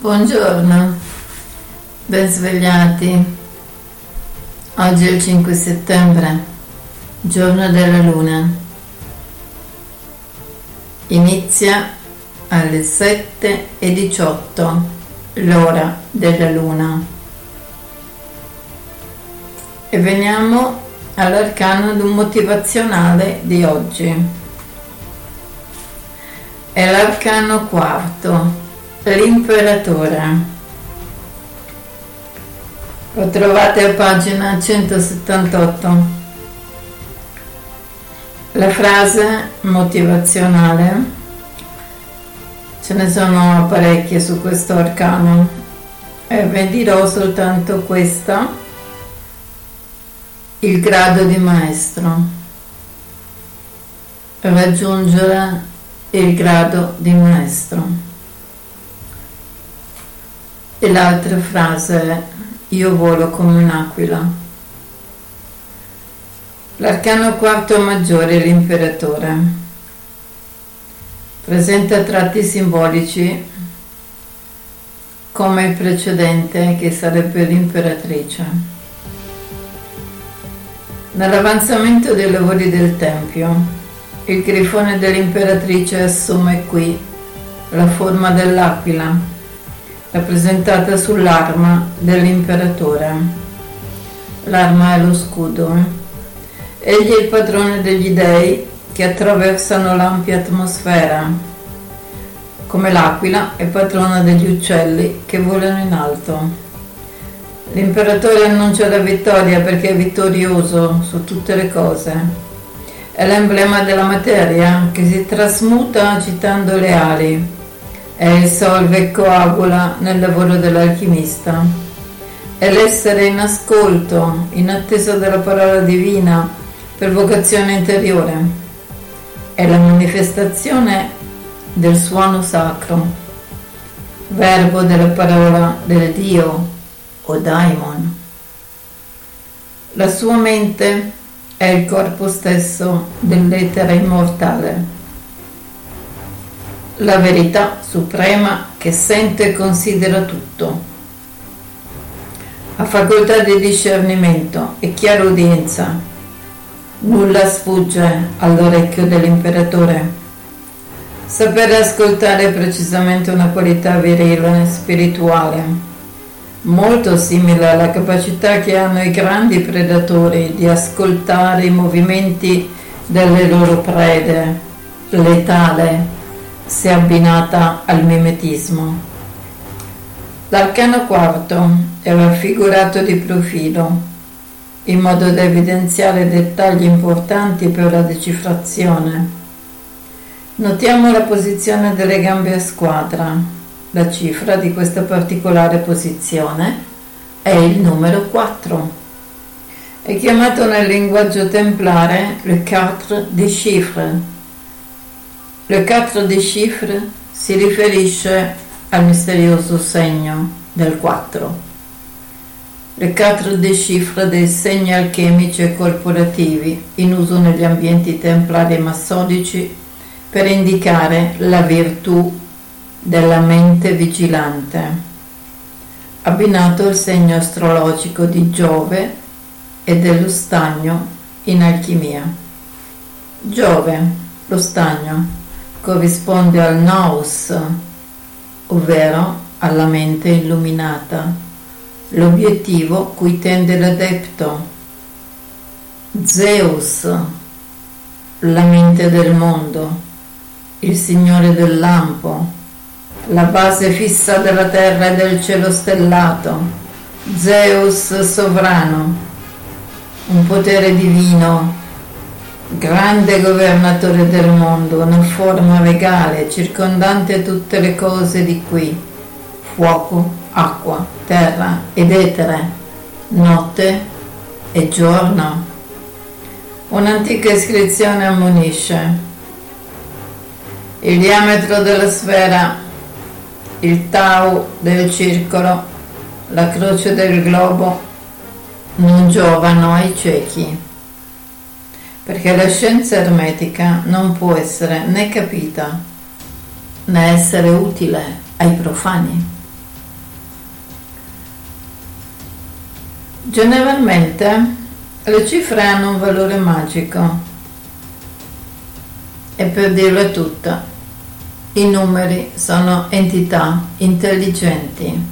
Buongiorno, ben svegliati. Oggi è il 5 settembre, giorno della luna. Inizia alle 7 e 18 l'ora della luna. E veniamo all'arcano motivazionale di oggi. È l'arcano quarto L'imperatore. Lo trovate a pagina 178. La frase motivazionale, ce ne sono parecchie su questo arcano e vi dirò soltanto questa, il grado di maestro. Raggiungere il grado di maestro. E l'altra frase è io volo come un'aquila. L'arcano quarto maggiore, l'imperatore, presenta tratti simbolici come il precedente che sarebbe l'imperatrice. Nell'avanzamento dei lavori del Tempio, il grifone dell'imperatrice assume qui la forma dell'aquila rappresentata sull'arma dell'imperatore. L'arma è lo scudo. Egli è il padrone degli dei che attraversano l'ampia atmosfera. Come l'aquila è padrona degli uccelli che volano in alto. L'imperatore annuncia la vittoria perché è vittorioso su tutte le cose. È l'emblema della materia che si trasmuta agitando le ali è il solve e coagula nel lavoro dell'alchimista. È l'essere in ascolto, in attesa della parola divina, per vocazione interiore. È la manifestazione del suono sacro, verbo della parola del Dio o daimon. La sua mente è il corpo stesso dell'etere immortale la verità suprema che sente e considera tutto. Ha facoltà di discernimento e chiara udienza. Nulla sfugge all'orecchio dell'imperatore. Sapere ascoltare precisamente una qualità virile, spirituale, molto simile alla capacità che hanno i grandi predatori di ascoltare i movimenti delle loro prede, letale se abbinata al mimetismo. L'arcano quarto è raffigurato di profilo, in modo da evidenziare dettagli importanti per la decifrazione. Notiamo la posizione delle gambe a squadra. La cifra di questa particolare posizione è il numero 4. È chiamato nel linguaggio templare le quatre des chiffres le quatre des chiffres si riferisce al misterioso segno del 4. Le quatre des chiffres dei segni alchemici e corporativi in uso negli ambienti templari e massonici per indicare la virtù della mente vigilante, abbinato al segno astrologico di Giove e dello stagno in alchimia. Giove, lo stagno, corrisponde al nous, ovvero alla mente illuminata, l'obiettivo cui tende l'adepto. Zeus, la mente del mondo, il Signore del lampo, la base fissa della terra e del cielo stellato, Zeus sovrano, un potere divino grande governatore del mondo, una forma regale circondante tutte le cose di qui, fuoco, acqua, terra ed etere, notte e giorno. Un'antica iscrizione ammonisce. Il diametro della sfera, il tau del circolo, la croce del globo non giovano ai ciechi perché la scienza ermetica non può essere né capita né essere utile ai profani. Generalmente le cifre hanno un valore magico e per dirla tutta, i numeri sono entità intelligenti.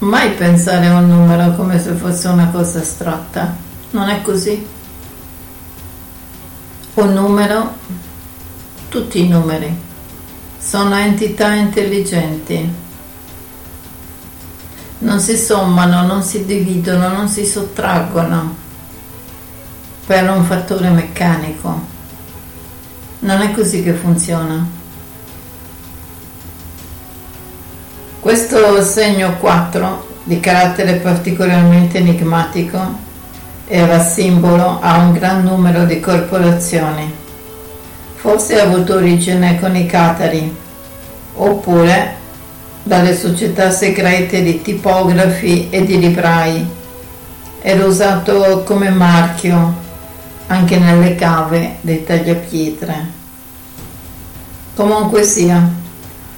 Mai pensare a un numero come se fosse una cosa astratta non è così. Un numero, tutti i numeri, sono entità intelligenti non si sommano, non si dividono, non si sottraggono per un fattore meccanico. Non è così che funziona. Questo segno 4 di carattere particolarmente enigmatico era simbolo a un gran numero di corporazioni. Forse ha avuto origine con i catari, oppure dalle società segrete di tipografi e di librai. Era usato come marchio anche nelle cave dei tagliapietre. Comunque sia,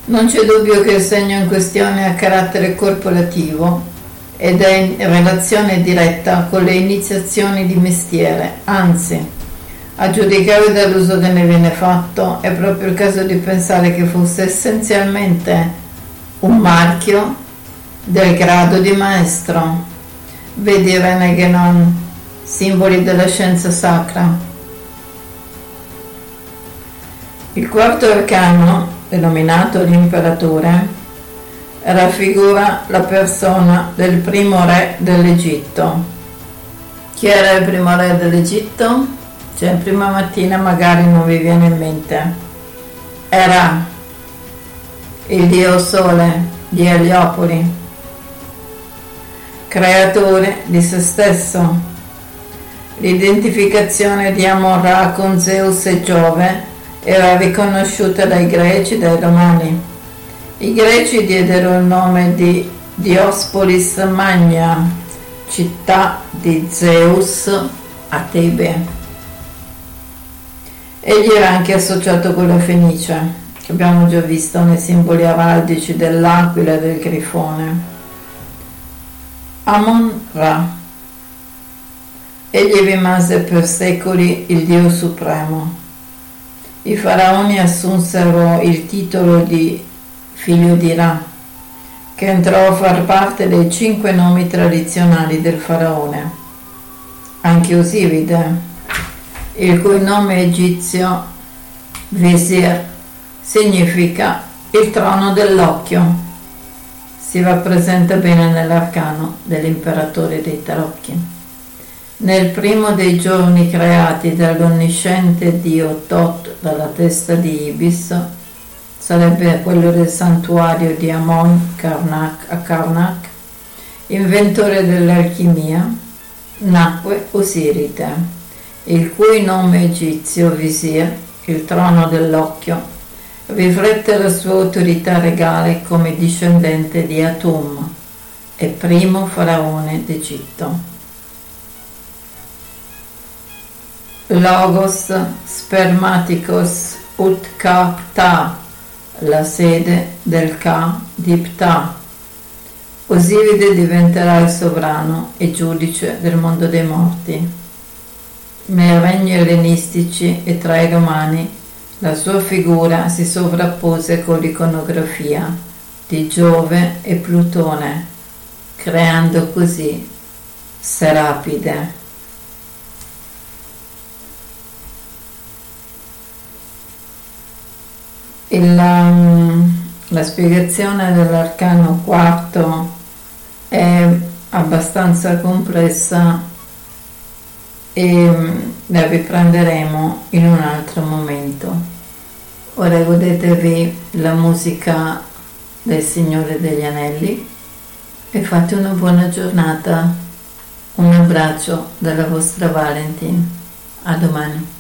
non c'è dubbio che il segno in questione ha carattere corporativo ed è in relazione diretta con le iniziazioni di mestiere, anzi, a giudicare dall'uso che ne viene fatto, è proprio il caso di pensare che fosse essenzialmente un marchio del grado di maestro. Vedi Renegenon, simboli della scienza sacra. Il quarto arcano, denominato l'imperatore, raffigura la persona del primo re dell'Egitto. Chi era il primo re dell'Egitto? Cioè, prima mattina magari non vi viene in mente. Era il dio sole di Eliopoli, creatore di se stesso. L'identificazione di Amon-Ra con Zeus e Giove era riconosciuta dai greci e dai romani. I greci diedero il nome di Diospolis Magna, città di Zeus a Tebe. Egli era anche associato con la Fenice abbiamo già visto nei simboli araldici dell'aquila e del grifone. Amon-Ra. Egli rimase per secoli il Dio Supremo. I faraoni assunsero il titolo di figlio di Ra, che entrò a far parte dei cinque nomi tradizionali del faraone. Anche Osiride, il cui nome egizio Visir significa il trono dell'occhio. Si rappresenta bene nell'arcano dell'imperatore dei tarocchi. Nel primo dei giorni creati dall'onnisciente dio Tot dalla testa di Ibis, sarebbe quello del santuario di Amon Karnak a Karnak, inventore dell'alchimia, nacque Osiride, il cui nome egizio Visir, il trono dell'occhio, riflette la sua autorità regale come discendente di Atum e primo faraone d'Egitto. Logos spermaticos ut Ka Ptah, la sede del Ka di Ptah. Osiride diventerà il sovrano e giudice del mondo dei morti. Nei regni ellenistici e tra i romani la sua figura si sovrappose con l'iconografia di Giove e Plutone, creando così Serapide. Il, um, la spiegazione dell'arcano quarto è abbastanza complessa e um, la riprenderemo in un altro momento. Ora godetevi la musica del Signore degli Anelli e fate una buona giornata. Un abbraccio dalla vostra Valentin. A domani.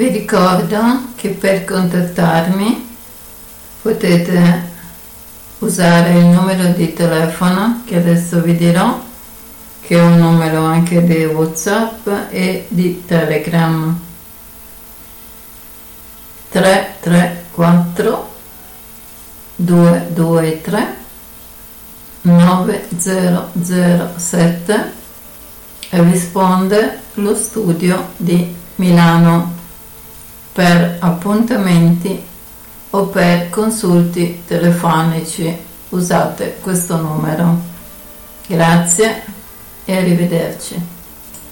Vi ricordo che per contattarmi potete usare il numero di telefono che adesso vi dirò, che è un numero anche di Whatsapp e di Telegram. 334 223 9007 e risponde lo studio di Milano per appuntamenti o per consulti telefonici usate questo numero. Grazie e arrivederci.